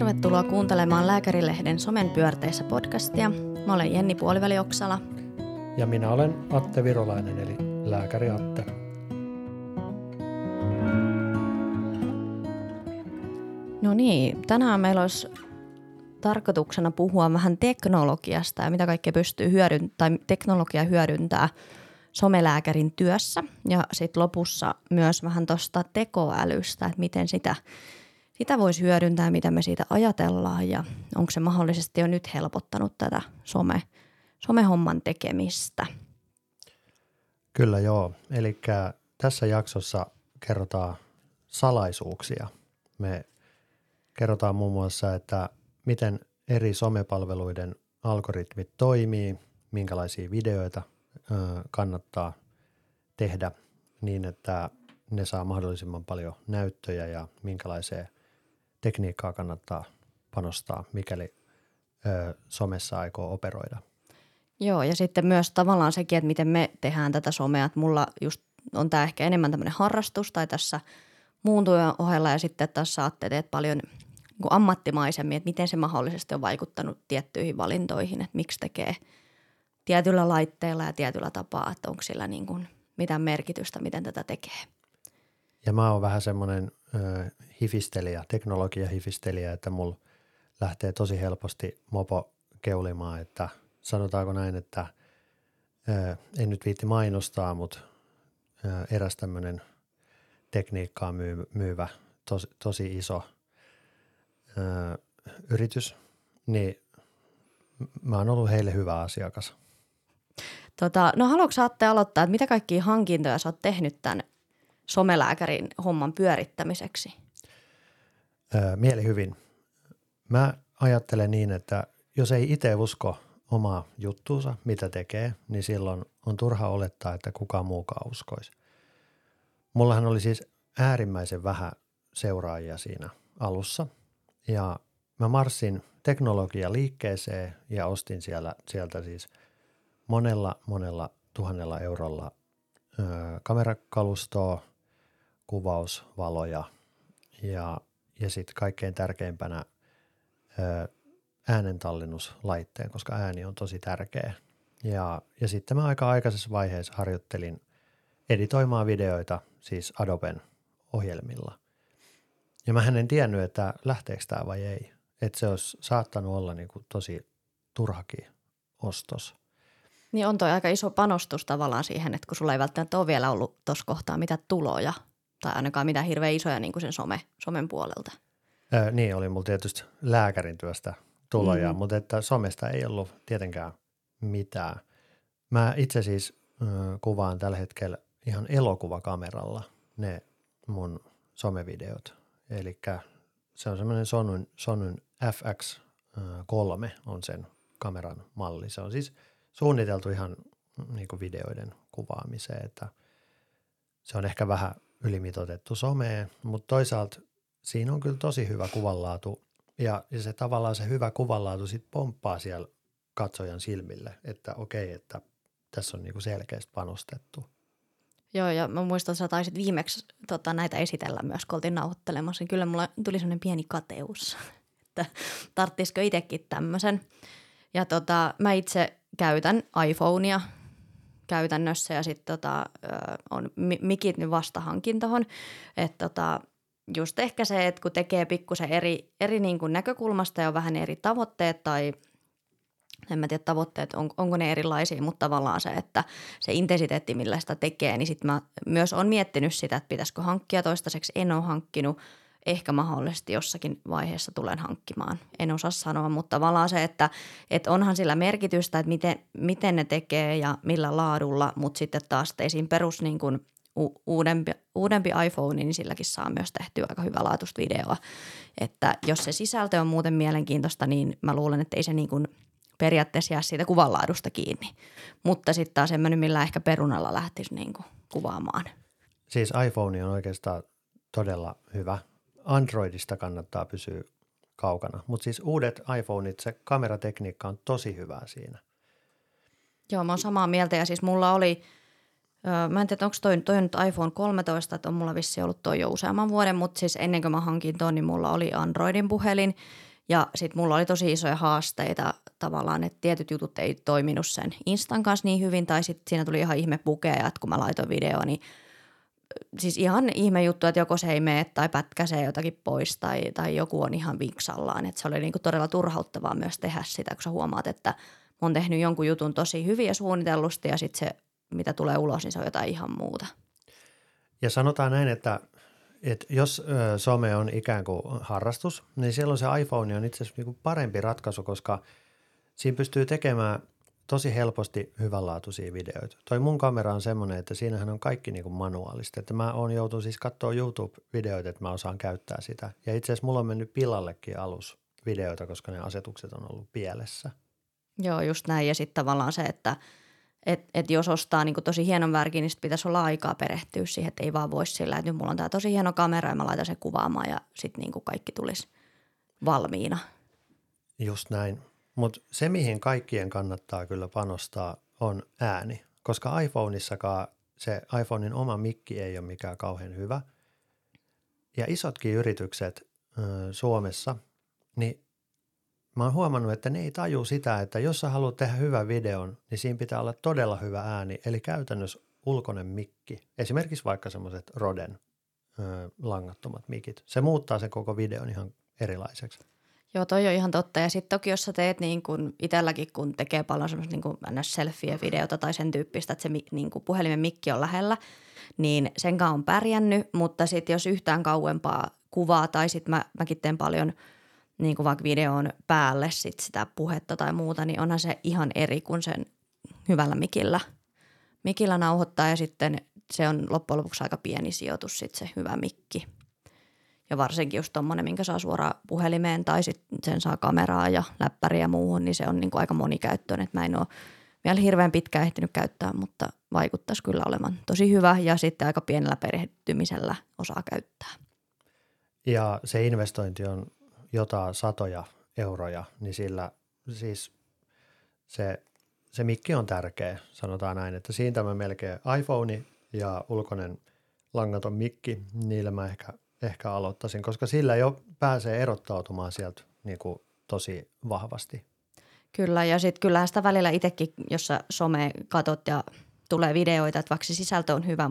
Tervetuloa kuuntelemaan Lääkärilehden Somen pyörteissä podcastia. Mä olen Jenni Puolivälioksala. Ja minä olen Atte Virolainen, eli lääkäri Atte. No niin, tänään meillä olisi tarkoituksena puhua vähän teknologiasta ja mitä kaikkea pystyy hyödyntämään, tai teknologia hyödyntää somelääkärin työssä. Ja sitten lopussa myös vähän tuosta tekoälystä, että miten sitä – sitä voisi hyödyntää, mitä me siitä ajatellaan ja onko se mahdollisesti jo nyt helpottanut tätä some, somehomman tekemistä. Kyllä joo. Eli tässä jaksossa kerrotaan salaisuuksia. Me kerrotaan muun muassa, että miten eri somepalveluiden algoritmit toimii, minkälaisia videoita kannattaa tehdä niin, että ne saa mahdollisimman paljon näyttöjä ja minkälaiseen – tekniikkaa kannattaa panostaa, mikäli ö, somessa aikoo operoida. Joo, ja sitten myös tavallaan sekin, että miten me tehdään tätä somea, että mulla just on tämä ehkä enemmän tämmöinen harrastus tai tässä muun työn ohella ja sitten taas saatte teet paljon niin kuin ammattimaisemmin, että miten se mahdollisesti on vaikuttanut tiettyihin valintoihin, että miksi tekee tietyllä laitteella ja tietyllä tapaa, että onko sillä niin kuin mitään merkitystä, miten tätä tekee. Ja mä oon vähän semmoinen teknologia hifistelijä, että mulla lähtee tosi helposti mopo keulimaan, että sanotaanko näin, että ö, en nyt viitti mainostaa, mutta ö, eräs tämmöinen tekniikkaa myy, myyvä tosi, tosi iso ö, yritys, niin mä oon ollut heille hyvä asiakas. Tota, no haluatko saatte aloittaa, että mitä kaikkia hankintoja sä oot tehnyt tämän somelääkärin homman pyörittämiseksi? Mieli hyvin. Mä ajattelen niin, että jos ei itse usko omaa juttuunsa, mitä tekee, niin silloin on turha olettaa, että kukaan muukaan uskoisi. Mullahan oli siis äärimmäisen vähän seuraajia siinä alussa ja mä marssin teknologia liikkeeseen ja ostin siellä, sieltä siis monella monella tuhannella eurolla ö, kamerakalustoa, kuvausvaloja ja, ja sitten kaikkein tärkeimpänä äänentallennuslaitteen, koska ääni on tosi tärkeä. Ja, ja sitten mä aika aikaisessa vaiheessa harjoittelin editoimaan videoita siis Adoben ohjelmilla. Ja mä en tiennyt, että lähteekö tämä vai ei. Että se olisi saattanut olla niin kuin tosi turhakin ostos. Niin on toi aika iso panostus tavallaan siihen, että kun sulla ei välttämättä ole vielä ollut tuossa kohtaa mitä tuloja, tai ainakaan mitään hirveän isoja niin kuin sen some, somen puolelta. Öö, niin, oli mulla tietysti lääkärin työstä tuloja, mm-hmm. mutta että somesta ei ollut tietenkään mitään. Mä itse siis äh, kuvaan tällä hetkellä ihan elokuvakameralla ne mun somevideot. Eli se on semmoinen Sonyn, Sonyn FX3 on sen kameran malli. Se on siis suunniteltu ihan niin kuin videoiden kuvaamiseen, että se on ehkä vähän ylimitoitettu someen, mutta toisaalta siinä on kyllä tosi hyvä kuvanlaatu ja, ja se tavallaan se hyvä kuvanlaatu sitten pomppaa siellä katsojan silmille, että okei, että tässä on niinku selkeästi panostettu. Joo, ja mä muistan, että sä taisit viimeksi tota, näitä esitellä myös, kun oltiin nauhoittelemassa. Kyllä mulla tuli sellainen pieni kateus, että tarttisiko itsekin tämmöisen. Ja tota, mä itse käytän iPhonea käytännössä ja sitten tota, on mikit nyt vastahankin tuohon. Että tota, just ehkä se, että kun tekee pikkusen eri, eri niin kuin näkökulmasta ja on vähän eri tavoitteet tai en mä tiedä tavoitteet, on, onko ne erilaisia, mutta tavallaan se, että se intensiteetti, millä sitä tekee, niin sitten mä myös on miettinyt sitä, että pitäisikö hankkia toistaiseksi, en ole hankkinut – ehkä mahdollisesti jossakin vaiheessa tulen hankkimaan. En osaa sanoa, mutta tavallaan se, että, että onhan sillä merkitystä, että miten, miten ne tekee ja millä laadulla, mutta sitten taas teisiin perus niin kuin uudempi, uudempi iPhone, niin silläkin saa myös tehtyä aika hyvälaatuista videoa. Että jos se sisältö on muuten mielenkiintoista, niin mä luulen, että ei se niin kuin periaatteessa jää siitä kuvanlaadusta kiinni. Mutta sitten taas semmoinen, millä ehkä perunalla lähtisi niin kuin kuvaamaan. Siis iPhone on oikeastaan todella hyvä Androidista kannattaa pysyä kaukana. Mutta siis uudet iPhoneit, se kameratekniikka on tosi hyvää siinä. Joo, mä oon samaa mieltä ja siis mulla oli, mä en tiedä onko toi, toi nyt iPhone 13, että on mulla vissi ollut toi jo useamman vuoden, mutta siis ennen kuin mä hankin ton, niin mulla oli Androidin puhelin Ja sitten mulla oli tosi isoja haasteita tavallaan, että tietyt jutut ei toiminut sen Instan kanssa niin hyvin. Tai sitten siinä tuli ihan ihme bukeja, että kun mä laitoin video, niin siis ihan ihme juttu, että joko se ei mene tai pätkäsee jotakin pois tai, tai joku on ihan vinksallaan. Että se oli niinku todella turhauttavaa myös tehdä sitä, kun sä huomaat, että mä oon tehnyt jonkun jutun tosi hyvin ja suunnitellusti ja sitten se, mitä tulee ulos, niin se on jotain ihan muuta. Ja sanotaan näin, että, että jos some on ikään kuin harrastus, niin silloin se iPhone on itse asiassa niin parempi ratkaisu, koska siinä pystyy tekemään tosi helposti hyvänlaatuisia videoita. Toi mun kamera on semmoinen, että siinähän on kaikki niin kuin manuaalista. Että mä oon joutunut siis katsoa YouTube-videoita, että mä osaan käyttää sitä. Ja itse asiassa mulla on mennyt pilallekin alus videoita, koska ne asetukset on ollut pielessä. Joo, just näin. Ja sitten tavallaan se, että et, et jos ostaa niin tosi hienon värkin, niin pitäisi olla aikaa perehtyä siihen, että ei vaan voi sillä, että nyt mulla on tämä tosi hieno kamera ja mä laitan sen kuvaamaan ja sitten niin kaikki tulisi valmiina. Just näin. Mutta se, mihin kaikkien kannattaa kyllä panostaa, on ääni, koska iPhoneissakaan se iPhonein oma mikki ei ole mikään kauhean hyvä. Ja isotkin yritykset ö, Suomessa, niin mä oon huomannut, että ne ei taju sitä, että jos sä haluat tehdä hyvän videon, niin siinä pitää olla todella hyvä ääni, eli käytännössä ulkoinen mikki. Esimerkiksi vaikka semmoiset Roden ö, langattomat mikit. Se muuttaa se koko videon ihan erilaiseksi. Joo, toi on ihan totta. Ja sitten toki, jos sä teet niin kuin itselläkin, kun tekee paljon semmoista niin selfie-videota tai sen tyyppistä, että se niin puhelimen mikki on lähellä, niin sen on pärjännyt. Mutta sitten jos yhtään kauempaa kuvaa tai sitten mä, mäkin teen paljon niin kuin vaikka videon päälle sit sitä puhetta tai muuta, niin onhan se ihan eri kuin sen hyvällä mikillä. Mikillä nauhoittaa ja sitten se on loppujen lopuksi aika pieni sijoitus sitten se hyvä mikki – ja varsinkin just tommonen, minkä saa suoraan puhelimeen tai sitten sen saa kameraa ja läppäriä ja muuhun, niin se on niin kuin aika monikäyttöinen. Että mä en ole vielä hirveän pitkään ehtinyt käyttää, mutta vaikuttaisi kyllä olevan tosi hyvä ja sitten aika pienellä perehtymisellä osaa käyttää. Ja se investointi on jotain satoja euroja, niin sillä siis se, se mikki on tärkeä, sanotaan näin, että siitä mä melkein iPhone ja ulkoinen langaton mikki, niillä mä ehkä ehkä aloittaisin, koska sillä jo pääsee erottautumaan sieltä niin kuin tosi vahvasti. Kyllä, ja sitten kyllähän sitä välillä itsekin, jos sä some katot ja tulee videoita, että vaikka se sisältö on hyvä,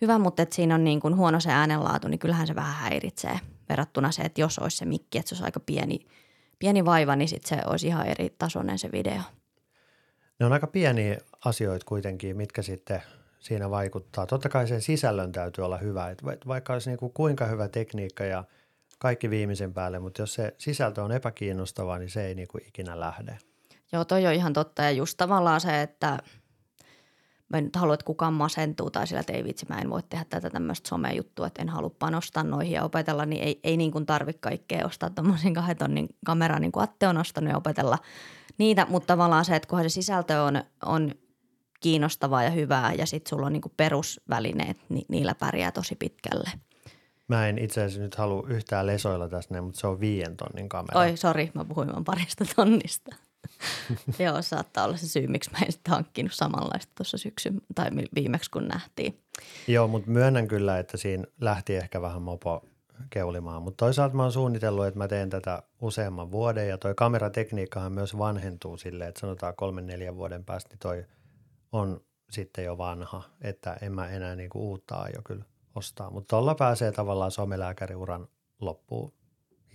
hyvä mutta että siinä on niin kuin huono se äänenlaatu, niin kyllähän se vähän häiritsee verrattuna se, että jos olisi se mikki, että se olisi aika pieni, pieni vaiva, niin sitten se olisi ihan eri tasoinen se video. Ne on aika pieniä asioita kuitenkin, mitkä sitten – siinä vaikuttaa. Totta kai sen sisällön täytyy olla hyvä, että vaikka olisi niin kuin kuinka hyvä tekniikka ja kaikki viimeisen päälle, mutta jos se sisältö on epäkiinnostavaa, niin se ei niin kuin ikinä lähde. Joo, toi on ihan totta ja just tavallaan se, että mä en nyt halua, että kukaan masentuu tai sillä, että ei vitsi, mä en voi tehdä tätä tämmöistä somejuttua, että en halua panostaa noihin ja opetella, niin ei, ei niin kuin tarvitse kaikkea ostaa tuommoisen kahden tonnin kameraa, niin kuin Atte on ostanut ja opetella niitä, mutta tavallaan se, että kunhan se sisältö on, on kiinnostavaa ja hyvää ja sitten sulla on niinku perusvälineet, niin niillä pärjää tosi pitkälle. Mä en itse asiassa nyt halua yhtään lesoilla tässä, mutta se on viien tonnin kamera. Oi, sori, mä puhuin vaan parista tonnista. Joo, saattaa olla se syy, miksi mä en sitten hankkinut samanlaista tuossa syksyn tai viimeksi kun nähtiin. Joo, mutta myönnän kyllä, että siinä lähti ehkä vähän mopo keulimaan, mutta toisaalta mä oon suunnitellut, että mä teen tätä useamman vuoden ja toi kameratekniikkahan myös vanhentuu silleen, että sanotaan kolmen neljän vuoden päästä niin toi – on sitten jo vanha, että en mä enää niinku uutta aio kyllä ostaa. Mutta tuolla pääsee tavallaan somelääkäriuran loppuun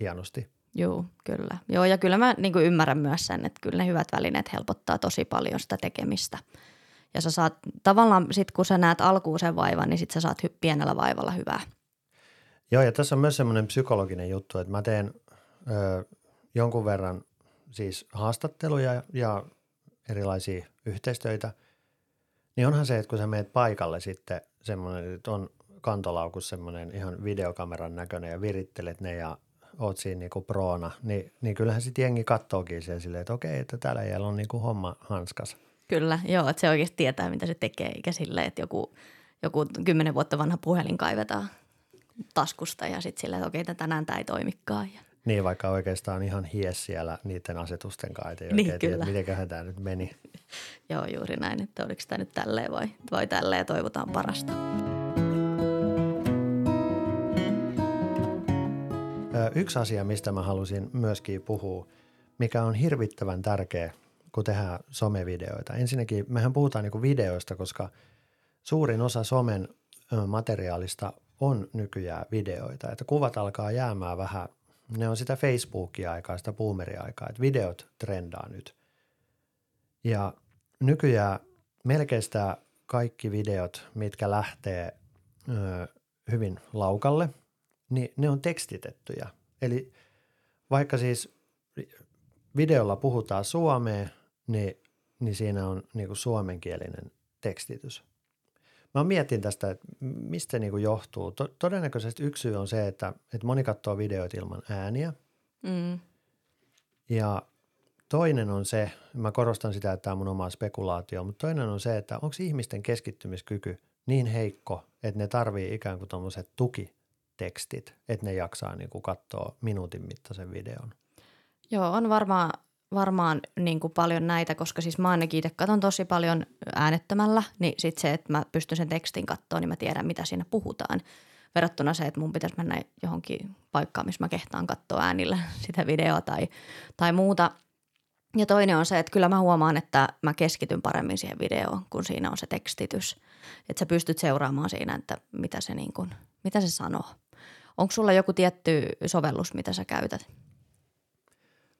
hienosti. Joo, kyllä. Joo, ja kyllä mä niin ymmärrän myös sen, että kyllä ne hyvät välineet helpottaa tosi paljon sitä tekemistä. Ja sä saat tavallaan sit kun sä näet alkuun sen vaivan, niin sit sä saat hy- pienellä vaivalla hyvää. Joo, ja tässä on myös semmoinen psykologinen juttu, että mä teen ö, jonkun verran siis haastatteluja ja erilaisia yhteistöitä – niin onhan se, että kun sä meet paikalle sitten semmoinen, että on kantolaukus semmoinen ihan videokameran näköinen ja virittelet ne ja oot siinä niinku proona, niin, niin kyllähän sitten jengi kattookin siellä silleen, että okei, että täällä ei on niinku homma hanskas. Kyllä, joo, että se oikeasti tietää, mitä se tekee, eikä silleen, että joku, joku kymmenen vuotta vanha puhelin kaivetaan taskusta ja sitten silleen, että okei, että tänään tämä ei toimikaan. Ja niin, vaikka oikeastaan ihan hies siellä niiden asetusten kanssa, ei niin, oikein tiedä, miten tämä nyt meni. Joo, juuri näin, että oliko tämä nyt tälleen vai, vai tälleen toivotaan parasta. Yksi asia, mistä mä halusin myöskin puhua, mikä on hirvittävän tärkeä, kun tehdään somevideoita. Ensinnäkin mehän puhutaan niin videoista, koska suurin osa somen materiaalista on nykyään videoita. Että kuvat alkaa jäämään vähän, ne on sitä Facebookia aikaa, sitä boomeriaikaa, että videot trendaa nyt. Ja nykyään melkein sitä kaikki videot, mitkä lähtee ö, hyvin laukalle, niin ne on tekstitettyjä. Eli vaikka siis videolla puhutaan suomea, niin, niin siinä on niin kuin suomenkielinen tekstitys. Mä mietin tästä, että mistä se niin kuin johtuu. Todennäköisesti yksi syy on se, että, että moni katsoo videoita ilman ääniä. Mm. Ja toinen on se, mä korostan sitä, että tämä on mun oma spekulaatio, mutta toinen on se, että onko ihmisten keskittymiskyky niin heikko, että ne tarvii ikään kuin tuommoiset tukitekstit, että ne jaksaa niin kuin katsoa minuutin mittaisen videon. Joo, on varmaan varmaan niin kuin paljon näitä, koska siis mä ainakin itse katson tosi paljon äänettömällä, niin sitten se, että mä pystyn sen tekstin katsoa, niin mä tiedän, mitä siinä puhutaan. Verrattuna se, että mun pitäisi mennä johonkin paikkaan, missä mä kehtaan katsoa äänillä sitä videoa tai, tai muuta. Ja toinen on se, että kyllä mä huomaan, että mä keskityn paremmin siihen videoon, kun siinä on se tekstitys. Että sä pystyt seuraamaan siinä, että mitä se, niin kuin, mitä se sanoo. Onko sulla joku tietty sovellus, mitä sä käytät?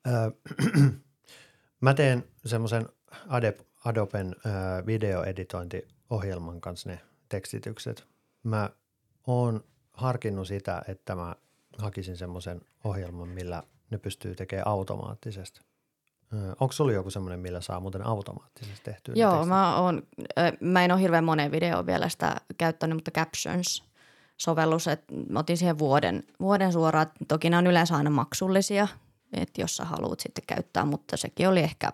mä teen semmoisen Adoben videoeditointiohjelman kanssa ne tekstitykset. Mä oon harkinnut sitä, että mä hakisin semmoisen ohjelman, millä ne pystyy tekemään automaattisesti. Onko sulla joku semmoinen, millä saa muuten automaattisesti tehtyä? Joo, mä, oon, mä en ole hirveän moneen videoon vielä sitä käyttänyt, mutta Captions sovellus, että otin siihen vuoden, vuoden suoraan. Toki ne on yleensä aina maksullisia, että jos sä haluat sitten käyttää, mutta sekin oli ehkä,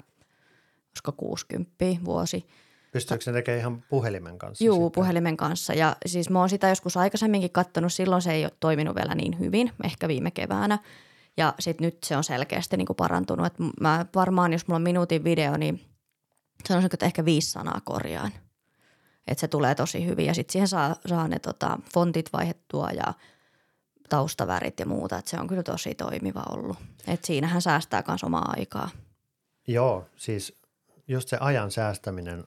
koska 60 vuosi. Pystyykö se tekemään ihan puhelimen kanssa? Joo, puhelimen kanssa. Ja siis mä oon sitä joskus aikaisemminkin katsonut, silloin se ei ole toiminut vielä niin hyvin, ehkä viime keväänä. Ja sitten nyt se on selkeästi niin kuin parantunut. Et mä varmaan, jos mulla on minuutin video, niin sanoisinko, että ehkä viisi sanaa korjaan. Että se tulee tosi hyvin ja sitten siihen saa, saa ne tota, fontit vaihettua ja – taustavärit ja muuta, että se on kyllä tosi toimiva ollut. Et siinähän säästää myös omaa aikaa. Joo, siis just se ajan säästäminen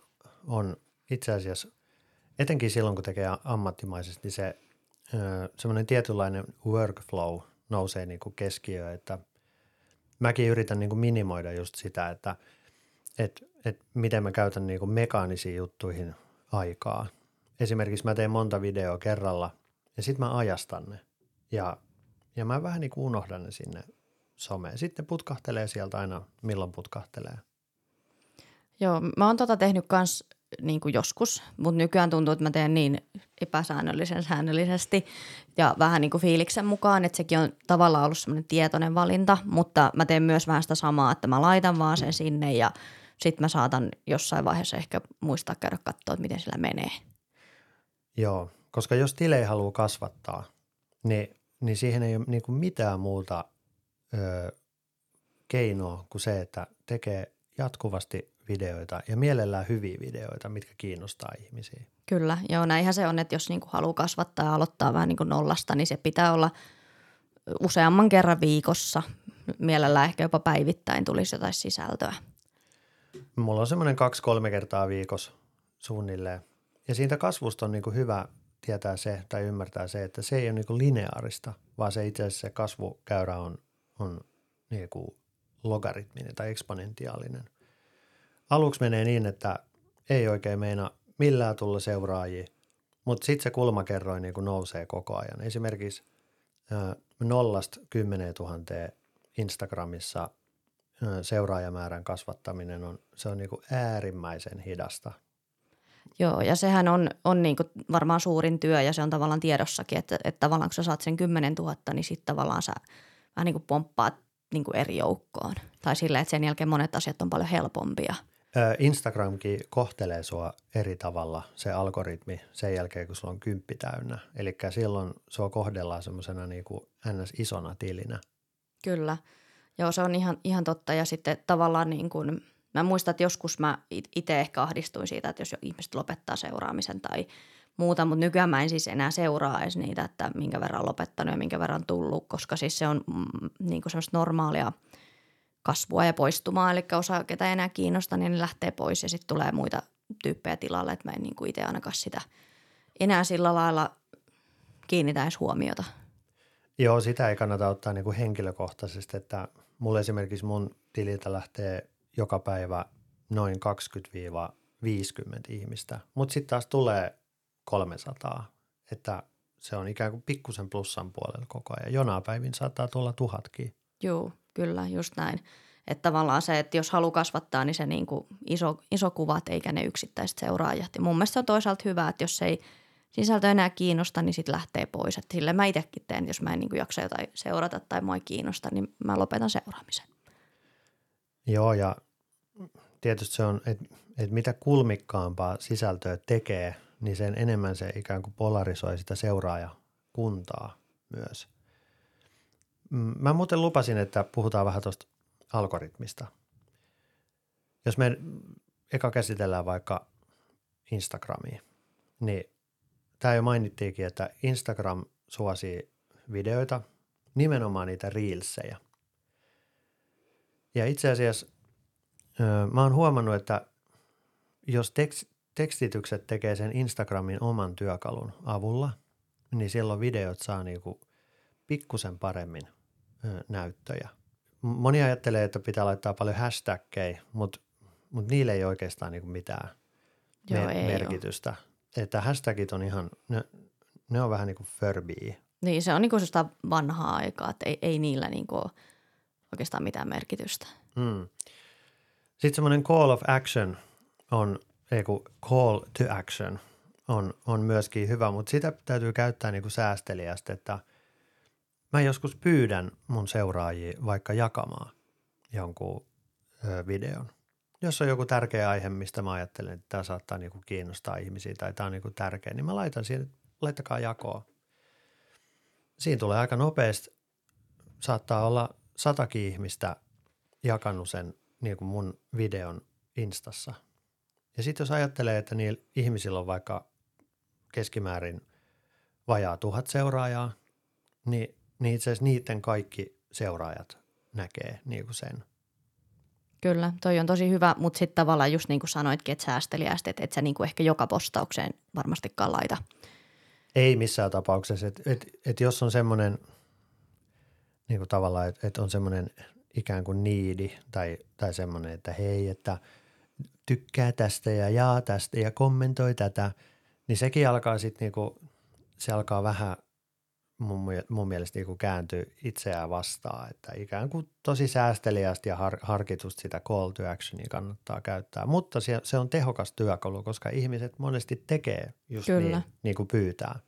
on itse asiassa, etenkin silloin kun tekee ammattimaisesti, niin se semmoinen tietynlainen workflow nousee niin kuin keskiöön, että mäkin yritän niin kuin minimoida just sitä, että et, et miten mä käytän niin kuin mekaanisiin juttuihin aikaa. Esimerkiksi mä teen monta videoa kerralla ja sitten mä ajastan ne. Ja, ja mä vähän niin kuin unohdan ne sinne someen. Sitten putkahtelee sieltä aina, milloin putkahtelee. Joo, mä oon tota tehnyt kans niin kuin joskus, mutta nykyään tuntuu, että mä teen niin epäsäännöllisen säännöllisesti ja vähän niin kuin fiiliksen mukaan, että sekin on tavallaan ollut semmoinen tietoinen valinta, mutta mä teen myös vähän sitä samaa, että mä laitan vaan sen sinne ja sitten mä saatan jossain vaiheessa ehkä muistaa käydä katsoa, että miten sillä menee. Joo, koska jos tilejä haluaa kasvattaa, niin niin siihen ei ole niin kuin mitään muuta ö, keinoa kuin se, että tekee jatkuvasti videoita ja mielellään hyviä videoita, mitkä kiinnostaa ihmisiä. Kyllä, joo näinhän se on, että jos niin kuin haluaa kasvattaa ja aloittaa vähän niin kuin nollasta, niin se pitää olla useamman kerran viikossa. Mielellään ehkä jopa päivittäin tulisi jotain sisältöä. Mulla on semmoinen kaksi-kolme kertaa viikossa suunnilleen. Ja siitä kasvusta on niin kuin hyvä tietää se tai ymmärtää se, että se ei ole niin lineaarista, vaan se itse asiassa se kasvukäyrä on, on niin kuin logaritminen tai eksponentiaalinen. Aluksi menee niin, että ei oikein meina millään tulla seuraajia, mutta sitten se kulmakerroin niin nousee koko ajan. Esimerkiksi nollasta 10 000 Instagramissa seuraajamäärän kasvattaminen on, se on niin kuin äärimmäisen hidasta – Joo, ja sehän on, on niin kuin varmaan suurin työ ja se on tavallaan tiedossakin, että, että tavallaan kun sä saat sen 10 000, niin sitten tavallaan sä vähän niin kuin pomppaat niin kuin eri joukkoon. Tai sillä, että sen jälkeen monet asiat on paljon helpompia. Instagramkin kohtelee sua eri tavalla, se algoritmi, sen jälkeen kun sulla on kymppi täynnä. Eli silloin sua kohdellaan semmoisena niin kuin ns. isona tilinä. Kyllä. Joo, se on ihan, ihan totta. Ja sitten tavallaan niin kuin – Mä muistan, että joskus mä itse ehkä ahdistuin siitä, että jos ihmiset lopettaa seuraamisen tai muuta, mutta nykyään mä en siis enää seuraa edes niitä, että minkä verran on lopettanut ja minkä verran tullut, koska siis se on mm, niin kuin semmoista normaalia kasvua ja poistumaa, eli osa, ketä ei enää kiinnosta, niin ne lähtee pois ja sitten tulee muita tyyppejä tilalle, että mä en niin kuin itse ainakaan sitä enää sillä lailla kiinnitä edes huomiota. Joo, sitä ei kannata ottaa niin kuin henkilökohtaisesti, että mulle esimerkiksi mun tililtä lähtee joka päivä noin 20-50 ihmistä, mutta sitten taas tulee 300, että se on ikään kuin pikkusen plussan puolella koko ajan. Jonain päivin saattaa tulla tuhatkin. Joo, kyllä, just näin. Että tavallaan se, että jos halu kasvattaa, niin se niin kuin iso, iso kuvat eikä ne yksittäiset seuraajat. Ja mun mielestä se on toisaalta hyvä, että jos ei sisältö enää kiinnosta, niin sitten lähtee pois. Että sille mä itsekin teen, jos mä en niin kuin jaksa jotain seurata tai mua ei kiinnosta, niin mä lopetan seuraamisen. Joo, ja tietysti se on, että, että mitä kulmikkaampaa sisältöä tekee, niin sen enemmän se ikään kuin polarisoi sitä seuraajakuntaa myös. Mm, mä muuten lupasin, että puhutaan vähän tuosta algoritmista. Jos me eka käsitellään vaikka Instagramia, niin tämä jo mainittiinkin, että Instagram suosii videoita, nimenomaan niitä reelsejä. Ja itse asiassa mä oon huomannut, että jos tekstitykset tekee sen Instagramin oman työkalun avulla, niin silloin videot saa niinku pikkusen paremmin näyttöjä. Moni ajattelee, että pitää laittaa paljon hashtaggeja, mutta mut niille ei oikeastaan niinku mitään Joo, me- ei merkitystä. Ole. Että hashtagit on ihan, ne, ne on vähän niin kuin Furby. Niin, se on niin kuin vanhaa aikaa, että ei, ei niillä niin kuin oikeastaan mitään merkitystä. Hmm. Sitten semmoinen call of action on, ei kun call to action on, on myöskin hyvä, mutta sitä täytyy käyttää niin kuin säästeliästi, että mä joskus pyydän mun seuraajia vaikka jakamaan jonkun ö, videon. Jos on joku tärkeä aihe, mistä mä ajattelen, että tämä saattaa niin kuin kiinnostaa ihmisiä tai tämä on niin kuin tärkeä, niin mä laitan siihen, laittakaa jakoa. Siinä tulee aika nopeasti, saattaa olla satakin ihmistä jakanut sen niin kuin mun videon Instassa. Ja sitten jos ajattelee, että niillä ihmisillä on vaikka keskimäärin vajaa tuhat seuraajaa, niin, niin itse asiassa niiden kaikki seuraajat näkee niin kuin sen. Kyllä, toi on tosi hyvä, mutta sitten tavallaan just niin kuin sanoitkin, että säästeliästi, että et sä niin kuin ehkä joka postaukseen varmastikaan laita. Ei missään tapauksessa, että et, et jos on semmoinen niin kuin tavallaan, että et on semmoinen ikään kuin niidi tai, tai semmoinen, että hei, että tykkää tästä ja jaa tästä ja kommentoi tätä, niin sekin alkaa sitten niinku, se alkaa vähän mun, mun mielestä niinku kääntyä itseään vastaan, että ikään kuin tosi säästeliästi ja har, harkitusti sitä call to actionia kannattaa käyttää, mutta se, se on tehokas työkalu, koska ihmiset monesti tekee just Kyllä. niin, niin kuin pyytää.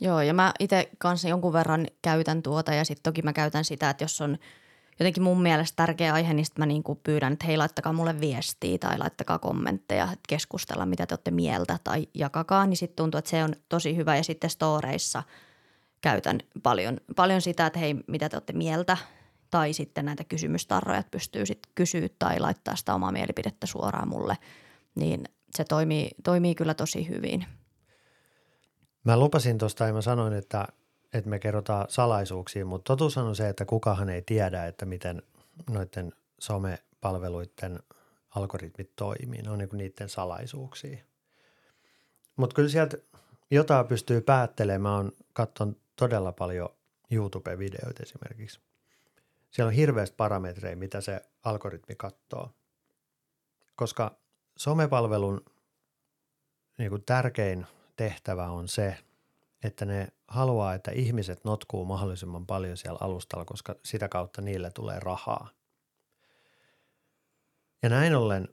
Joo, ja mä itse kanssa jonkun verran käytän tuota ja sitten toki mä käytän sitä, että jos on – jotenkin mun mielestä tärkeä aihe, niin mä niin kuin pyydän, että hei laittakaa mulle viestiä tai laittakaa kommentteja, että keskustella mitä te olette mieltä tai jakakaa, niin sitten tuntuu, että se on tosi hyvä. Ja sitten storeissa käytän paljon, paljon sitä, että hei mitä te olette mieltä. Tai sitten näitä kysymystarroja, että pystyy sitten kysyä tai laittaa sitä omaa mielipidettä suoraan mulle, niin se toimii, toimii kyllä tosi hyvin. Mä lupasin tuosta ja mä sanoin, että että me kerrotaan salaisuuksia, mutta totuus on se, että kukahan ei tiedä, että miten noiden somepalveluiden algoritmit toimii. Ne on niin niiden salaisuuksia. Mutta kyllä sieltä jotain pystyy päättelemään. Katsonut todella paljon YouTube-videoita esimerkiksi. Siellä on hirveästi parametreja, mitä se algoritmi katsoo. Koska somepalvelun niin kuin tärkein tehtävä on se, että ne haluaa, että ihmiset notkuu mahdollisimman paljon siellä alustalla, koska sitä kautta niille tulee rahaa. Ja näin ollen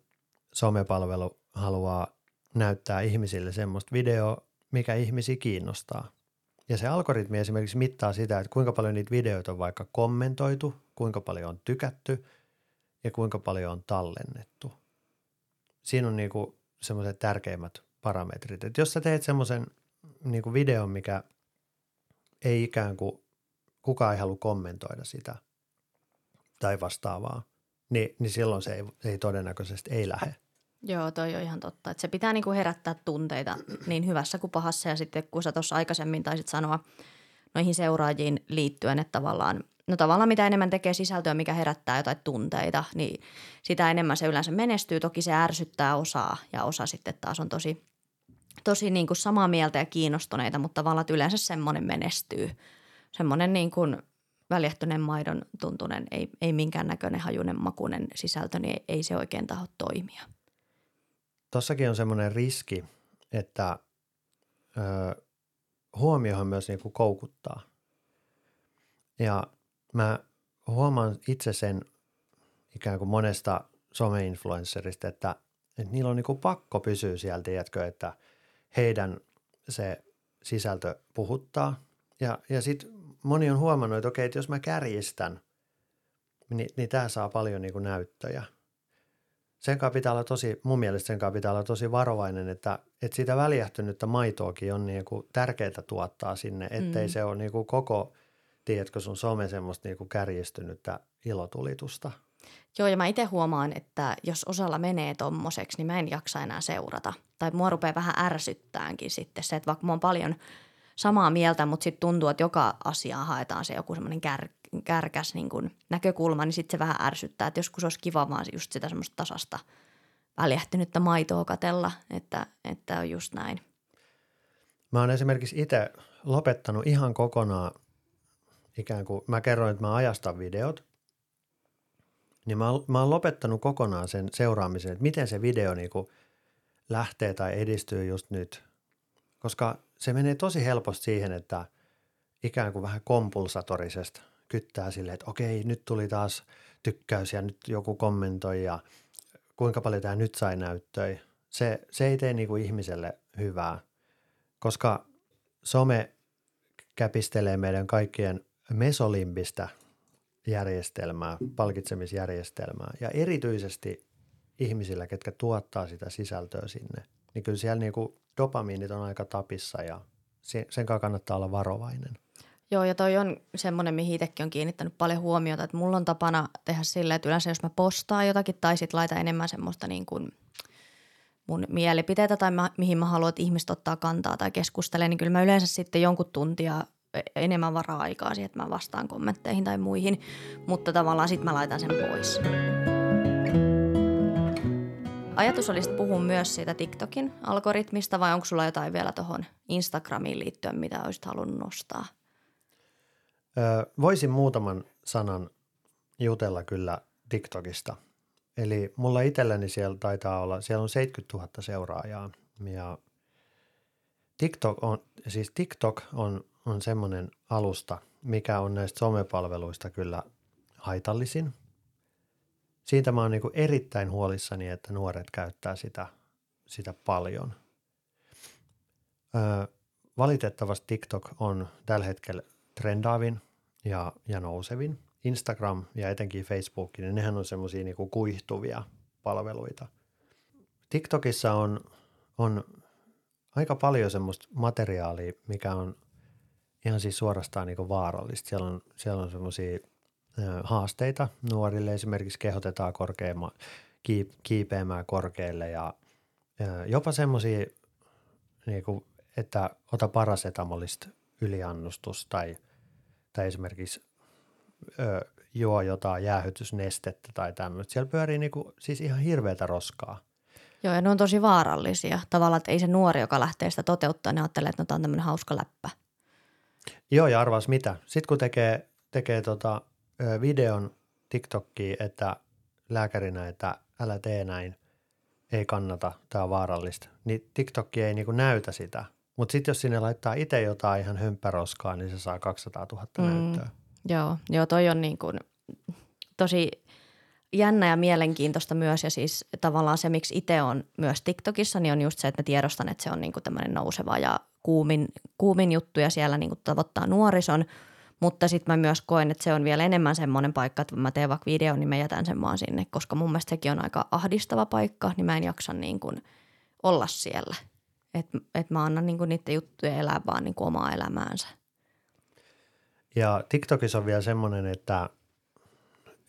somepalvelu haluaa näyttää ihmisille semmoista videoa, mikä ihmisi kiinnostaa. Ja se algoritmi esimerkiksi mittaa sitä, että kuinka paljon niitä videoita on vaikka kommentoitu, kuinka paljon on tykätty ja kuinka paljon on tallennettu. Siinä on niinku semmoiset tärkeimmät parametrit. Että jos sä teet semmoisen niin kuin videon, mikä ei ikään kuin kukaan ei halua kommentoida sitä tai vastaavaa, niin, niin silloin se ei, ei todennäköisesti ei lähde. Joo, toi on ihan totta. Että se pitää niinku herättää tunteita niin hyvässä kuin pahassa. Ja sitten kun sä tuossa aikaisemmin taisit sanoa noihin seuraajiin liittyen, että tavallaan, no tavallaan mitä enemmän tekee sisältöä, mikä herättää jotain tunteita, niin sitä enemmän se yleensä menestyy. Toki se ärsyttää osaa ja osa sitten taas on tosi, tosi niin kuin samaa mieltä ja kiinnostuneita, mutta tavallaan yleensä semmoinen menestyy. Semmoinen niin kuin väljehtyneen maidon tuntunen, ei, ei minkäännäköinen hajunen makunen sisältö, niin ei, ei se oikein taho toimia. Tossakin on semmoinen riski, että ö, huomiohan myös niin kuin koukuttaa. Ja mä huomaan itse sen ikään kuin monesta some-influencerista, että, että niillä on niin kuin pakko pysyä sieltä, tiedätkö, että heidän se sisältö puhuttaa. Ja, ja sitten moni on huomannut, että okei, että jos mä kärjistän, niin, niin tämä saa paljon niin kuin näyttöjä – sen kanssa pitää olla tosi, mun mielestä sen kanssa pitää olla tosi varovainen, että, että sitä väljähtynyttä maitoakin on niin kuin tärkeää tuottaa sinne, ettei mm. se ole niin kuin koko, tiedätkö sun some semmoista niin kuin kärjistynyttä ilotulitusta. Joo, ja mä itse huomaan, että jos osalla menee tommoseksi, niin mä en jaksa enää seurata. Tai mua rupeaa vähän ärsyttäänkin sitten se, että vaikka mä oon paljon samaa mieltä, mutta sitten tuntuu, että joka asiaan haetaan se joku semmoinen kär, kärkäs niin kuin näkökulma, niin sitten se vähän ärsyttää. Että joskus olisi kiva vaan just sitä semmoista tasasta väljähtynyttä maitoa katella, että, että on just näin. Mä oon esimerkiksi itse lopettanut ihan kokonaan ikään kuin, mä kerroin, että mä ajastan videot, niin mä oon, mä oon lopettanut kokonaan sen seuraamisen, että miten se video niin kuin lähtee tai edistyy just nyt. Koska se menee tosi helposti siihen, että ikään kuin vähän kompulsatorisesti kyttää silleen, että okei, nyt tuli taas tykkäys ja nyt joku kommentoi ja kuinka paljon tämä nyt sai näyttöi. Se, se ei tee niin kuin ihmiselle hyvää, koska some käpistelee meidän kaikkien mesolimbistä järjestelmää, palkitsemisjärjestelmää ja erityisesti ihmisillä, ketkä tuottaa sitä sisältöä sinne, niin kyllä siellä niin kuin dopamiinit on aika tapissa ja sen kanssa kannattaa olla varovainen. Joo, ja toi on semmoinen, mihin itsekin on kiinnittänyt paljon huomiota, että mulla on tapana tehdä silleen, että yleensä jos mä postaan jotakin tai sit laita enemmän semmoista niin kuin mun mielipiteitä tai mä, mihin mä haluan, että ihmiset ottaa kantaa tai keskustelee, niin kyllä mä yleensä sitten jonkun tuntia e, enemmän varaa aikaa siihen, että mä vastaan kommentteihin tai muihin, mutta tavallaan sitten mä laitan sen pois. Ajatus olisi puhua myös siitä TikTokin algoritmista vai onko sulla jotain vielä tuohon Instagramiin liittyen, mitä olisit halunnut nostaa? Öö, voisin muutaman sanan jutella kyllä TikTokista. Eli mulla itselläni siellä taitaa olla, siellä on 70 000 seuraajaa ja TikTok on, siis TikTok on, on semmoinen alusta, mikä on näistä somepalveluista kyllä haitallisin – siitä mä oon niin erittäin huolissani, että nuoret käyttää sitä, sitä paljon. Öö, valitettavasti TikTok on tällä hetkellä trendaavin ja, ja nousevin. Instagram ja etenkin Facebook, niin nehän on semmoisia niin kuihtuvia palveluita. TikTokissa on, on aika paljon semmoista materiaalia, mikä on ihan siis suorastaan niin vaarallista. Siellä on, siellä on semmoisia haasteita nuorille. Esimerkiksi kehotetaan korkeamma, kiipeämään korkealle ja jopa semmoisia, niin että ota parasetamolista yliannustus tai, tai esimerkiksi ö, juo jotain jäähytysnestettä tai tämmöistä. Siellä pyörii niin kuin, siis ihan hirveätä roskaa. Joo, ja ne on tosi vaarallisia. Tavallaan, että ei se nuori, joka lähtee sitä toteuttaa, ne ajattelee, että no, tämä on tämmöinen hauska läppä. Joo, ja arvaas mitä. Sitten kun tekee, tekee tota, videon TikTokkiin, että lääkärinä, että älä tee näin, ei kannata, tämä on vaarallista, niin TikTokki ei niinku näytä sitä. Mutta sitten jos sinne laittaa itse jotain ihan hömpäroskaa, niin se saa 200 000 mm, näyttöä. Joo, joo, toi on niin kuin tosi jännä ja mielenkiintoista myös. Ja siis tavallaan se, miksi itse on myös TikTokissa, niin on just se, että mä tiedostan, että se on niin kuin tämmöinen nouseva ja kuumin, kuumin juttu ja siellä niin kuin tavoittaa nuorison – mutta sitten mä myös koen, että se on vielä enemmän semmoinen paikka, että mä teen vaikka videon, niin mä jätän sen vaan sinne, koska mun mielestä sekin on aika ahdistava paikka, niin mä en jaksa niin kuin olla siellä. Että et mä annan niin kuin niiden juttuja elää vaan niin kuin omaa elämäänsä. Ja TikTokissa on vielä semmoinen, että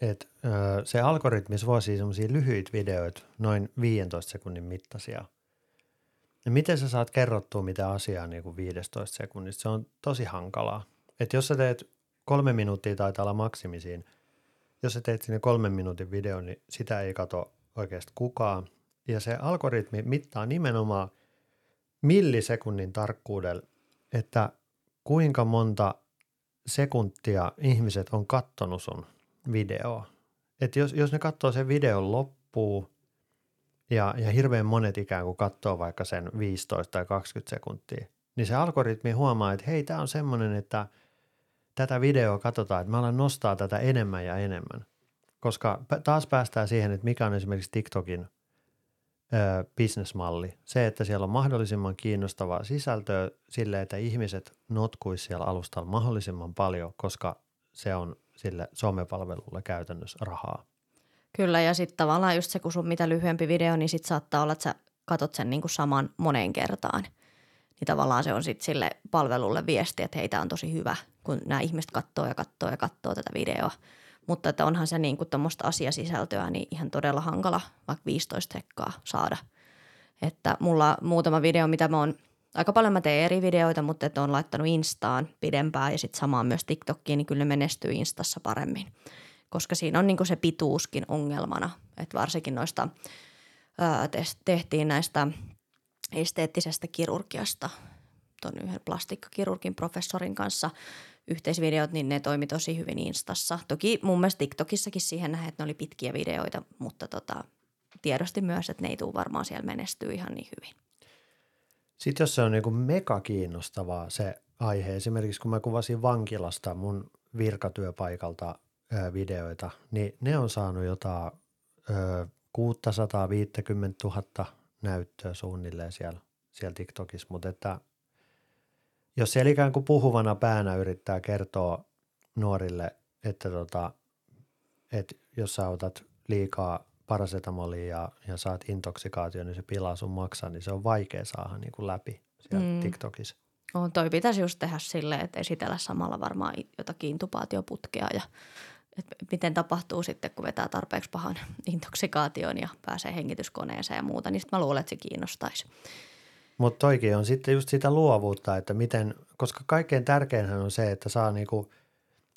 että se algoritmi suosii semmoisia lyhyitä videoita, noin 15 sekunnin mittaisia. Ja miten sä saat kerrottua mitä asiaa niin kuin 15 sekunnista? Se on tosi hankalaa. Että jos sä teet kolme minuuttia taitaa olla maksimisiin, jos sä teet sinne kolmen minuutin video, niin sitä ei kato oikeasti kukaan. Ja se algoritmi mittaa nimenomaan millisekunnin tarkkuudella, että kuinka monta sekuntia ihmiset on kattonut sun videoa. Et jos, jos ne katsoo sen videon loppuun ja, ja hirveän monet ikään kuin katsoo vaikka sen 15 tai 20 sekuntia, niin se algoritmi huomaa, että hei, tämä on semmoinen, että tätä videoa katsotaan, että mä alan nostaa tätä enemmän ja enemmän. Koska taas päästään siihen, että mikä on esimerkiksi TikTokin ö, bisnesmalli. Se, että siellä on mahdollisimman kiinnostavaa sisältöä sille, että ihmiset notkuisi siellä alustalla mahdollisimman paljon, koska se on sille somepalvelulle käytännössä rahaa. Kyllä, ja sitten tavallaan just se, kun sun mitä lyhyempi video, niin sitten saattaa olla, että sä katot sen niin kuin saman moneen kertaan. Niin tavallaan se on sitten sille palvelulle viesti, että heitä on tosi hyvä, kun nämä ihmiset katsoo ja katsoo ja katsoo tätä videoa. Mutta että onhan se niin tuommoista asiasisältöä niin ihan todella hankala vaikka 15 sekkaa saada. Että mulla muutama video, mitä mä oon, aika paljon mä teen eri videoita, mutta että on laittanut Instaan pidempään ja sitten samaan myös TikTokkiin, niin kyllä ne menestyy Instassa paremmin. Koska siinä on niin se pituuskin ongelmana, että varsinkin noista tehtiin näistä esteettisestä kirurgiasta tuon yhden plastikkakirurgin professorin kanssa – yhteisvideot, niin ne toimi tosi hyvin Instassa. Toki mun mielestä TikTokissakin siihen nähdään, että ne oli pitkiä videoita, mutta tota, tiedosti myös, että ne ei tule varmaan siellä menestyä ihan niin hyvin. Sitten jos se on niin mega kiinnostavaa se aihe, esimerkiksi kun mä kuvasin vankilasta mun virkatyöpaikalta ö, videoita, niin ne on saanut jotain ö, 650 000 näyttöä suunnilleen siellä, siellä TikTokissa, mutta että jos siellä ikään kuin puhuvana päänä yrittää kertoa nuorille, että, tota, että jos sä otat liikaa parasetamolia ja, ja saat intoksikaatio, niin se pilaa sun maksaa, niin se on vaikea saada niin kuin läpi siellä mm. TikTokissa. On, toi pitäisi just tehdä silleen, että esitellä samalla varmaan jotakin intubaatioputkea ja että miten tapahtuu sitten, kun vetää tarpeeksi pahan intoksikaation ja pääsee hengityskoneeseen ja muuta, niin mä luulen, että se kiinnostaisi. Mutta toikin on sitten just sitä luovuutta, että miten, koska kaikkein tärkeinhän on se, että saa niinku,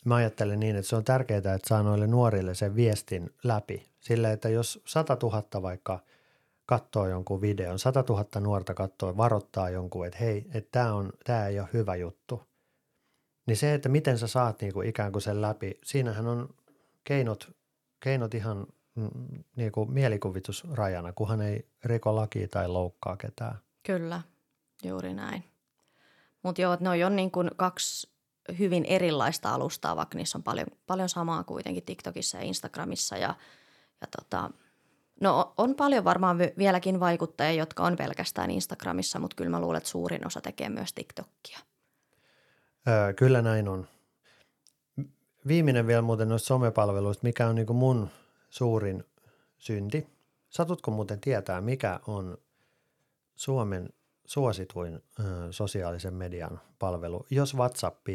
mä ajattelen niin, että se on tärkeää, että saa noille nuorille sen viestin läpi. Sille, että jos 100 000 vaikka katsoo jonkun videon, 100 000 nuorta katsoo, varoittaa jonkun, että hei, että tämä tää ei ole hyvä juttu. Niin se, että miten sä saat niinku ikään kuin sen läpi, siinähän on keinot, keinot ihan mm, niinku mielikuvitusrajana, kunhan ei riko lakia tai loukkaa ketään. Kyllä, juuri näin. Mutta joo, ne on niin kuin kaksi hyvin erilaista alustaa, vaikka niissä on paljon, paljon samaa kuitenkin TikTokissa ja Instagramissa. Ja, ja tota, no on paljon varmaan vieläkin vaikuttajia, jotka on pelkästään Instagramissa, mutta kyllä mä luulen, että suurin osa tekee myös TikTokia. Öö, kyllä näin on. Viimeinen vielä muuten noista somepalveluista, mikä on niin mun suurin synti. Satutko muuten tietää, mikä on Suomen suosituin ö, sosiaalisen median palvelu, jos WhatsApp,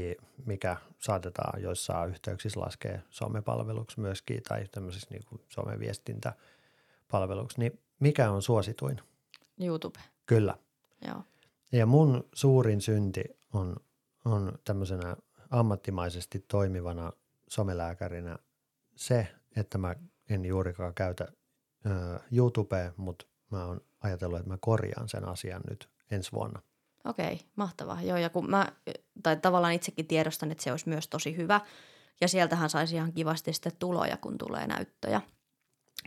mikä saatetaan joissain yhteyksissä laskee somepalveluksi myöskin tai tämmöisessä niin kuin someviestintäpalveluksi, niin mikä on suosituin? YouTube. Kyllä. Joo. Ja mun suurin synti on, on tämmöisenä ammattimaisesti toimivana somelääkärinä se, että mä en juurikaan käytä ö, YouTubea, mutta mä oon ajatellut, että mä korjaan sen asian nyt ensi vuonna. Okei, mahtavaa. Joo, ja kun mä, tai tavallaan itsekin tiedostan, että se olisi myös tosi hyvä. Ja sieltähän saisi ihan kivasti sitten tuloja, kun tulee näyttöjä.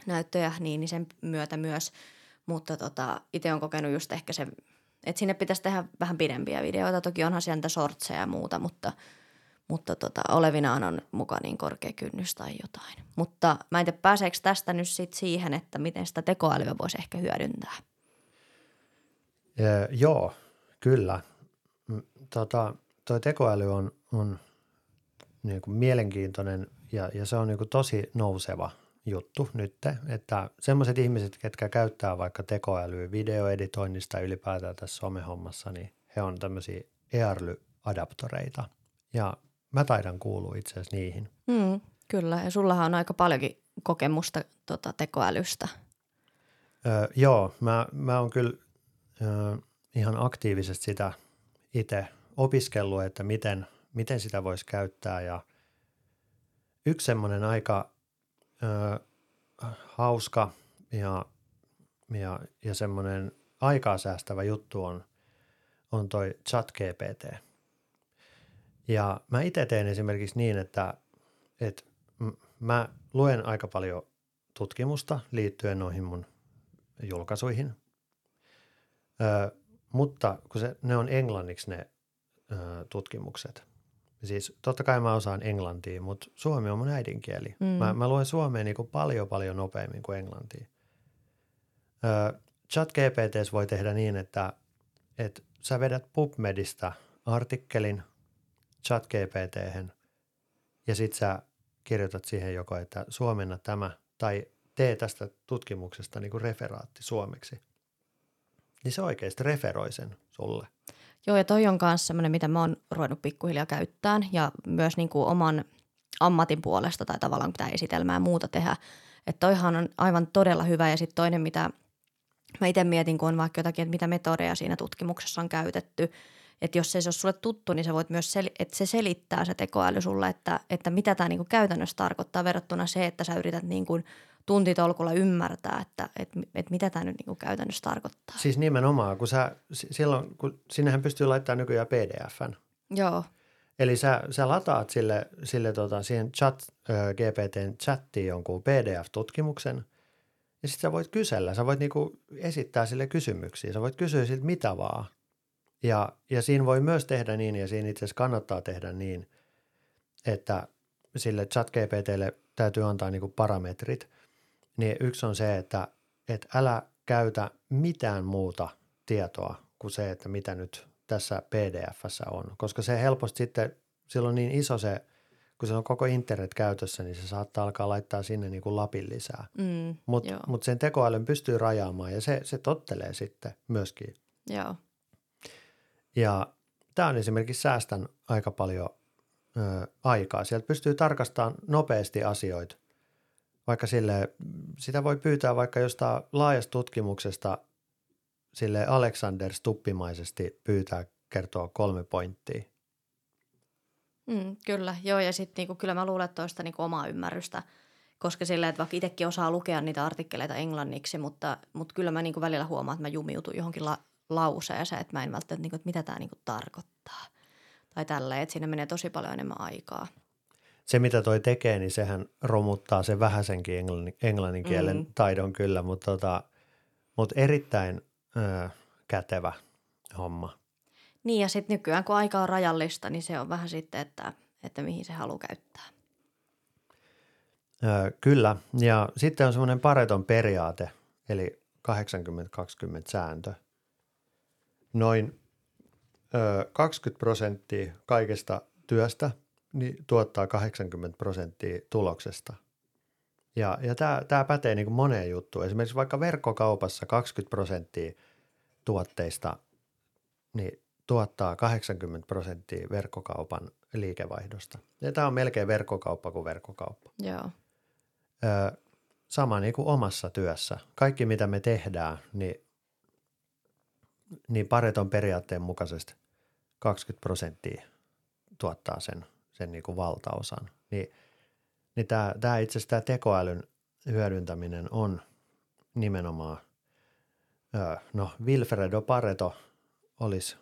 Näyttöjä, niin, niin sen myötä myös. Mutta tota, itse on kokenut just ehkä se, että sinne pitäisi tehdä vähän pidempiä videoita. Toki onhan sieltä sortseja ja muuta, mutta, mutta tota, olevinaan on mukaan niin korkea kynnys tai jotain. Mutta mä en tiedä, pääseekö tästä nyt sit siihen, että miten sitä tekoälyä voisi ehkä hyödyntää – Ee, joo, kyllä. Tota, toi tekoäly on, on niin kuin mielenkiintoinen ja, ja se on niin kuin tosi nouseva juttu nyt, että semmoiset ihmiset, ketkä käyttää vaikka tekoälyä videoeditoinnista ylipäätään tässä somehommassa, niin he on tämmöisiä EARLY-adaptoreita ja mä taidan kuulua itse asiassa niihin. Mm. Kyllä, ja sullahan on aika paljonkin kokemusta tota, tekoälystä. Öö, joo, mä, mä oon kyllä öö, ihan aktiivisesti sitä itse opiskellut, että miten, miten sitä voisi käyttää ja yksi semmoinen aika öö, hauska ja, ja, ja semmoinen aikaa säästävä juttu on, on toi chat GPT. Ja mä itse teen esimerkiksi niin, että, että mä luen aika paljon tutkimusta liittyen noihin mun julkaisuihin, ö, mutta kun se, ne on englanniksi ne ö, tutkimukset. Siis totta kai mä osaan englantia, mutta suomi on mun äidinkieli. Mm. Mä, mä luen suomea niin kuin paljon paljon nopeammin kuin englantia. Ö, chat GPTs voi tehdä niin, että, että sä vedät PubMedista artikkelin chat gpt ja sit sä kirjoitat siihen joko, että suomenna tämä tai tee tästä tutkimuksesta niin kuin referaatti suomeksi. Niin se oikeasti referoi sen sulle. Joo, ja toi on myös semmoinen, mitä mä oon ruvennut pikkuhiljaa käyttämään ja myös niin kuin oman ammatin puolesta tai tavallaan pitää esitelmää ja muuta tehdä. Että toihan on aivan todella hyvä ja sitten toinen, mitä mä itse mietin, kun on vaikka jotakin, että mitä metodeja siinä tutkimuksessa on käytetty – että jos se ei ole sulle tuttu, niin sä voit myös, sel- että se selittää se tekoäly sulle, että, että mitä tämä niinku käytännössä tarkoittaa verrattuna se, että sä yrität niinku tuntitolkulla ymmärtää, että, että, että mitä tämä nyt niinku käytännössä tarkoittaa. Siis nimenomaan, kun sä silloin, kun sinnehän pystyy laittamaan nykyään PDFn. Joo. Eli sä, sä lataat sille, sille tota, siihen chat, äh, GPTn chattiin jonkun PDF-tutkimuksen ja sitten sä voit kysellä, sä voit niinku esittää sille kysymyksiä, sä voit kysyä siltä mitä vaan – ja, ja siinä voi myös tehdä niin, ja siinä itse asiassa kannattaa tehdä niin, että sille chat-GPTlle täytyy antaa niin kuin parametrit. Niin yksi on se, että, että älä käytä mitään muuta tietoa kuin se, että mitä nyt tässä PDFssä on. Koska se helposti sitten, silloin niin iso se, kun se on koko internet käytössä, niin se saattaa alkaa laittaa sinne niin kuin lapin lisää. Mm, Mutta mut sen tekoälyn pystyy rajaamaan ja se, se tottelee sitten myöskin. Joo. Ja tämä on esimerkiksi säästän aika paljon ö, aikaa. Sieltä pystyy tarkastamaan nopeasti asioita. Vaikka sille, sitä voi pyytää vaikka jostain laajasta tutkimuksesta sille Alexander Stuppimaisesti pyytää kertoa kolme pointtia. Mm, kyllä, joo ja sitten niinku, kyllä mä luulen, että toista niinku omaa ymmärrystä, koska silleen, että vaikka itsekin osaa lukea niitä artikkeleita englanniksi, mutta, mutta kyllä mä niinku välillä huomaan, että mä jumiutun johonkin la, lauseeseen, että mä en välttämättä, niin kuin, että mitä tämä niin kuin tarkoittaa. Tai tälleen, että siinä menee tosi paljon enemmän aikaa. Se, mitä toi tekee, niin sehän romuttaa sen vähäisenkin englannin, englannin kielen mm. taidon kyllä, mutta, tota, mutta erittäin ö, kätevä homma. Niin ja sitten nykyään kun aika on rajallista, niin se on vähän sitten, että, että mihin se haluaa käyttää. Kyllä ja sitten on semmoinen pareton periaate, eli 80-20 sääntö – noin ö, 20 prosenttia kaikesta työstä niin tuottaa 80 prosenttia tuloksesta. Ja, ja tämä, pätee niin kuin moneen juttuun. Esimerkiksi vaikka verkkokaupassa 20 prosenttia tuotteista niin tuottaa 80 prosenttia verkkokaupan liikevaihdosta. Ja tämä on melkein verkkokauppa kuin verkkokauppa. Joo. Ö, sama niin kuin omassa työssä. Kaikki mitä me tehdään, niin niin Pareton periaatteen mukaisesti 20 prosenttia tuottaa sen, sen niin kuin valtaosan. Niin, niin tämä, tämä itse asiassa tämä tekoälyn hyödyntäminen on nimenomaan, no Wilfredo Pareto olisi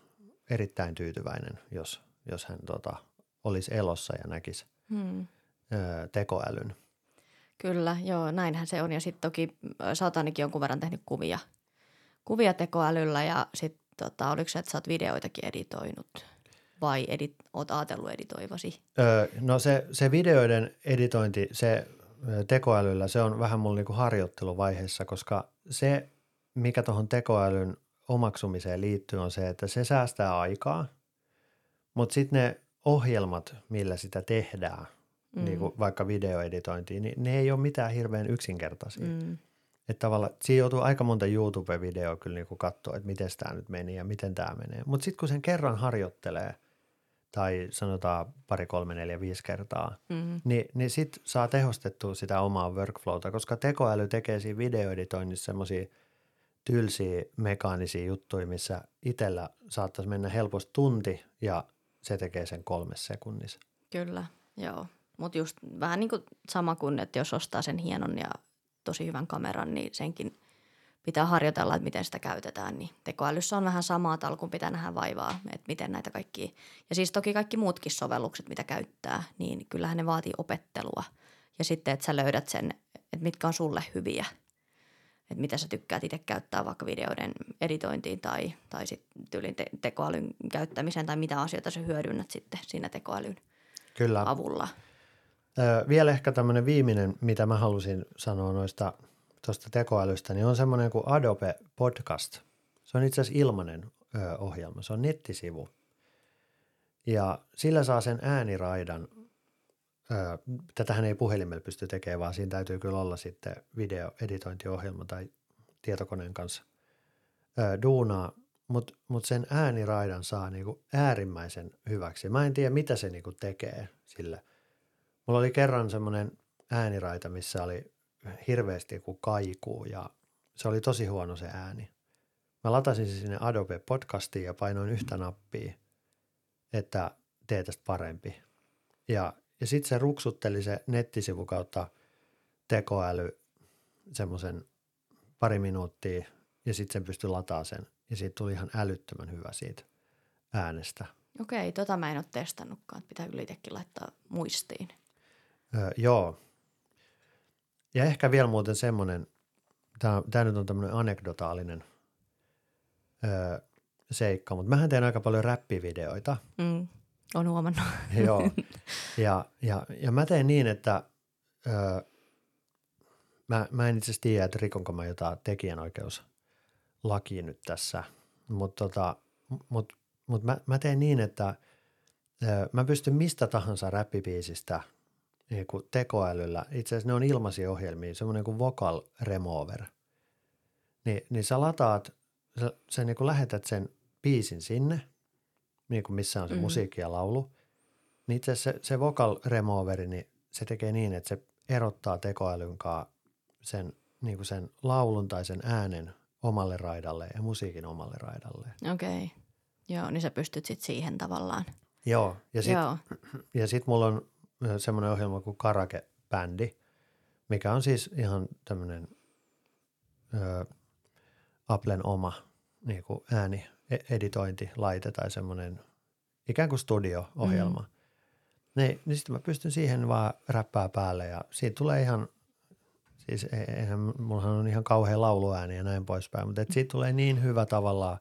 erittäin tyytyväinen, jos, jos hän tota, olisi elossa ja näkisi hmm. tekoälyn. Kyllä, joo, näinhän se on. Ja sitten toki sä oot ainakin jonkun verran tehnyt kuvia – kuvia tekoälyllä ja sitten tota, oliko se, että sä oot videoitakin editoinut vai edit, oot ajatellut editoivasi? Öö, no se, se videoiden editointi, se tekoälyllä, se on vähän mulla niinku harjoitteluvaiheessa, koska se, mikä tuohon tekoälyn omaksumiseen liittyy, on se, että se säästää aikaa, mutta sitten ne ohjelmat, millä sitä tehdään, mm. niin kuin vaikka videoeditointiin, niin ne ei ole mitään hirveän yksinkertaisia. Mm. Että tavallaan siinä joutuu aika monta YouTube-videoa kyllä niin katsoa, että miten tämä nyt meni ja miten tämä menee. Mutta sitten kun sen kerran harjoittelee, tai sanotaan pari, kolme, neljä, viisi kertaa, Mm. niin, niin sit saa tehostettua sitä omaa workflowta, koska tekoäly tekee siinä videoeditoinnissa semmoisia tylsiä mekaanisia juttuja, missä itsellä saattaisi mennä helposti tunti ja se tekee sen kolmessa sekunnissa. Kyllä, joo. Mutta just vähän niin kuin sama kuin, että jos ostaa sen hienon ja tosi hyvän kameran, niin senkin pitää harjoitella, että miten sitä käytetään. Niin tekoälyssä on vähän samaa, että alkuun pitää nähdä vaivaa, että miten näitä kaikki ja siis toki kaikki muutkin sovellukset, mitä käyttää, niin kyllähän ne vaatii opettelua. Ja sitten, että sä löydät sen, että mitkä on sulle hyviä, että mitä sä tykkäät itse käyttää vaikka videoiden editointiin tai, tai sitten tyylin te- tekoälyn käyttämiseen tai mitä asioita sä hyödynnät sitten siinä tekoälyn Kyllä. avulla. Ö, vielä ehkä tämmöinen viimeinen, mitä mä halusin sanoa noista tuosta tekoälystä, niin on semmoinen kuin Adobe Podcast. Se on itse asiassa ilmainen ö, ohjelma. Se on nettisivu. Ja sillä saa sen ääniraidan. Ö, tätähän ei puhelimella pysty tekemään, vaan siinä täytyy kyllä olla sitten videoeditointiohjelma tai tietokoneen kanssa ö, duunaa. Mutta mut sen ääniraidan saa niinku äärimmäisen hyväksi. Mä en tiedä, mitä se niinku tekee sille – Mulla oli kerran semmoinen ääniraita, missä oli hirveästi joku kaikuu ja se oli tosi huono se ääni. Mä latasin se sinne Adobe Podcastiin ja painoin yhtä nappia, että tee tästä parempi. Ja, ja sitten se ruksutteli se nettisivu kautta tekoäly semmoisen pari minuuttia ja sitten sen pystyi lataa sen. Ja siitä tuli ihan älyttömän hyvä siitä äänestä. Okei, tota mä en ole testannutkaan. Pitää kyllä itsekin laittaa muistiin. Öö, joo. Ja ehkä vielä muuten semmoinen, tämä nyt on tämmöinen anekdotaalinen öö, seikka, mutta mähän teen aika paljon räppivideoita. Mm, on huomannut. joo. Ja, ja, ja mä teen niin, että öö, mä, mä en itse asiassa tiedä, että rikonko mä jotain tekijänoikeuslakia nyt tässä, mutta tota, mut, mut mä, mä teen niin, että öö, mä pystyn mistä tahansa räppibiisistä – niin kuin tekoälyllä, itse asiassa ne on ilmaisia ohjelmia, semmoinen kuin Vocal Remover. Niin, niin sä lataat, sä, sä niin kuin lähetät sen biisin sinne, niin kuin missä on se mm. musiikki ja laulu. Niin itse asiassa se, se Vocal Removeri, niin se tekee niin, että se erottaa tekoälyn kanssa sen, niin kuin sen laulun tai sen äänen omalle raidalle ja musiikin omalle raidalle. Okei. Okay. Joo, niin sä pystyt sitten siihen tavallaan. Joo, ja sitten ja sit mulla on semmoinen ohjelma kuin Karake-bändi, mikä on siis ihan tämmöinen Applen oma niin kuin ääni-editointilaite tai semmoinen ikään kuin studio-ohjelma. Mm. Niin, niin sitten mä pystyn siihen vaan räppää päälle ja siitä tulee ihan, siis e-, eihän, mullahan on ihan kauhean lauluääni ja näin poispäin, mutta et siitä tulee niin hyvä tavallaan,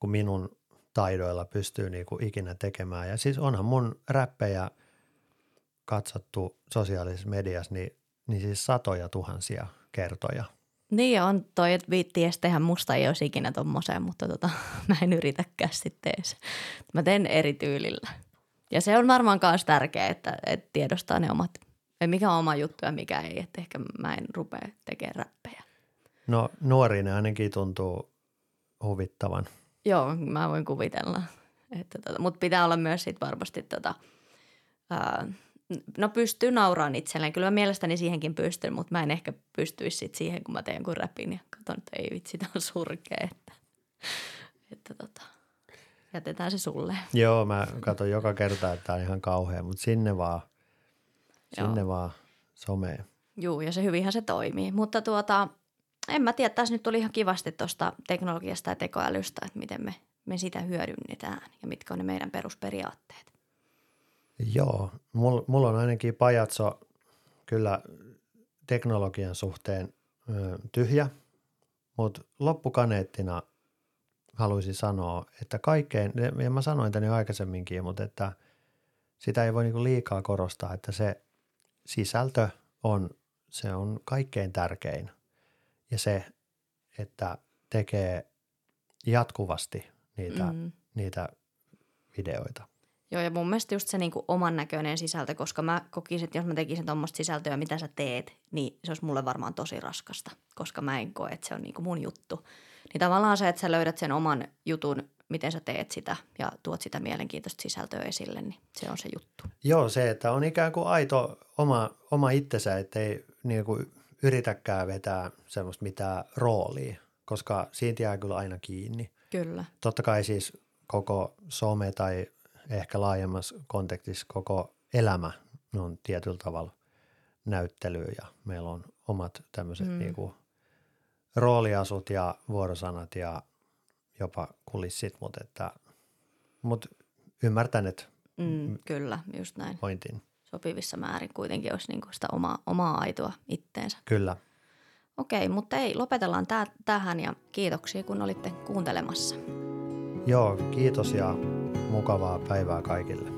kun minun taidoilla pystyy niin kuin ikinä tekemään. Ja siis onhan mun räppejä – katsottu sosiaalisessa mediassa, niin, niin siis satoja tuhansia kertoja. Niin on toi, että viitti edes tehdä musta ei olisi ikinä tommoseen, mutta tota, mä en yritäkään sitten edes. Mä teen eri tyylillä. Ja se on varmaan myös tärkeää, että, että tiedostaa ne omat, mikä on oma juttu ja mikä ei. Että ehkä mä en rupea tekemään räppejä. No nuorina ainakin tuntuu huvittavan. Joo, mä voin kuvitella. Tota, mutta pitää olla myös sit varmasti tota, ää, No pystyy nauraan itselleen. Kyllä mä mielestäni siihenkin pystyn, mutta mä en ehkä pystyisi sit siihen, kun mä teen kuin räpin ja katson, että ei vitsi, tämä on surkea. Että, että tota, jätetään se sulle. Joo, mä katson joka kerta, että tämä on ihan kauhea, mutta sinne vaan, sinne Joo. vaan someen. Joo, ja se hyvinhän se toimii. Mutta tuota, en mä tiedä, tässä nyt tuli ihan kivasti tuosta teknologiasta ja tekoälystä, että miten me, me sitä hyödynnetään ja mitkä on ne meidän perusperiaatteet. Joo, mulla mul on ainakin pajatso kyllä teknologian suhteen ö, tyhjä, mutta loppukaneettina haluaisin sanoa, että kaikkein, ja mä sanoin jo aikaisemminkin, mutta että sitä ei voi niinku liikaa korostaa, että se sisältö on, se on kaikkein tärkein. Ja se, että tekee jatkuvasti niitä, mm. niitä videoita. Joo, ja mun mielestä just se niin kuin oman näköinen sisältö, koska mä kokisin, että jos mä tekisin tuommoista sisältöä, mitä sä teet, niin se olisi mulle varmaan tosi raskasta, koska mä en koe, että se on niin kuin mun juttu. Niin tavallaan se, että sä löydät sen oman jutun miten sä teet sitä ja tuot sitä mielenkiintoista sisältöä esille, niin se on se juttu. Joo, se, että on ikään kuin aito oma, oma itsensä, ettei niin kuin yritäkään vetää semmoista mitään roolia, koska siitä jää kyllä aina kiinni. Kyllä. Totta kai siis koko some tai ehkä laajemmassa kontekstissa koko elämä on tietyllä tavalla näyttelyä ja meillä on omat tämmöiset mm. niinku rooliasut ja vuorosanat ja jopa kulissit, mutta että, mut ymmärtän, että mm, kyllä, just näin. Pointin. Sopivissa määrin kuitenkin olisi niinku sitä omaa, omaa aitoa itteensä. Kyllä. Okei, mutta ei, lopetellaan tää, tähän ja kiitoksia kun olitte kuuntelemassa. Joo, kiitos ja mukavaa päivää kaikille.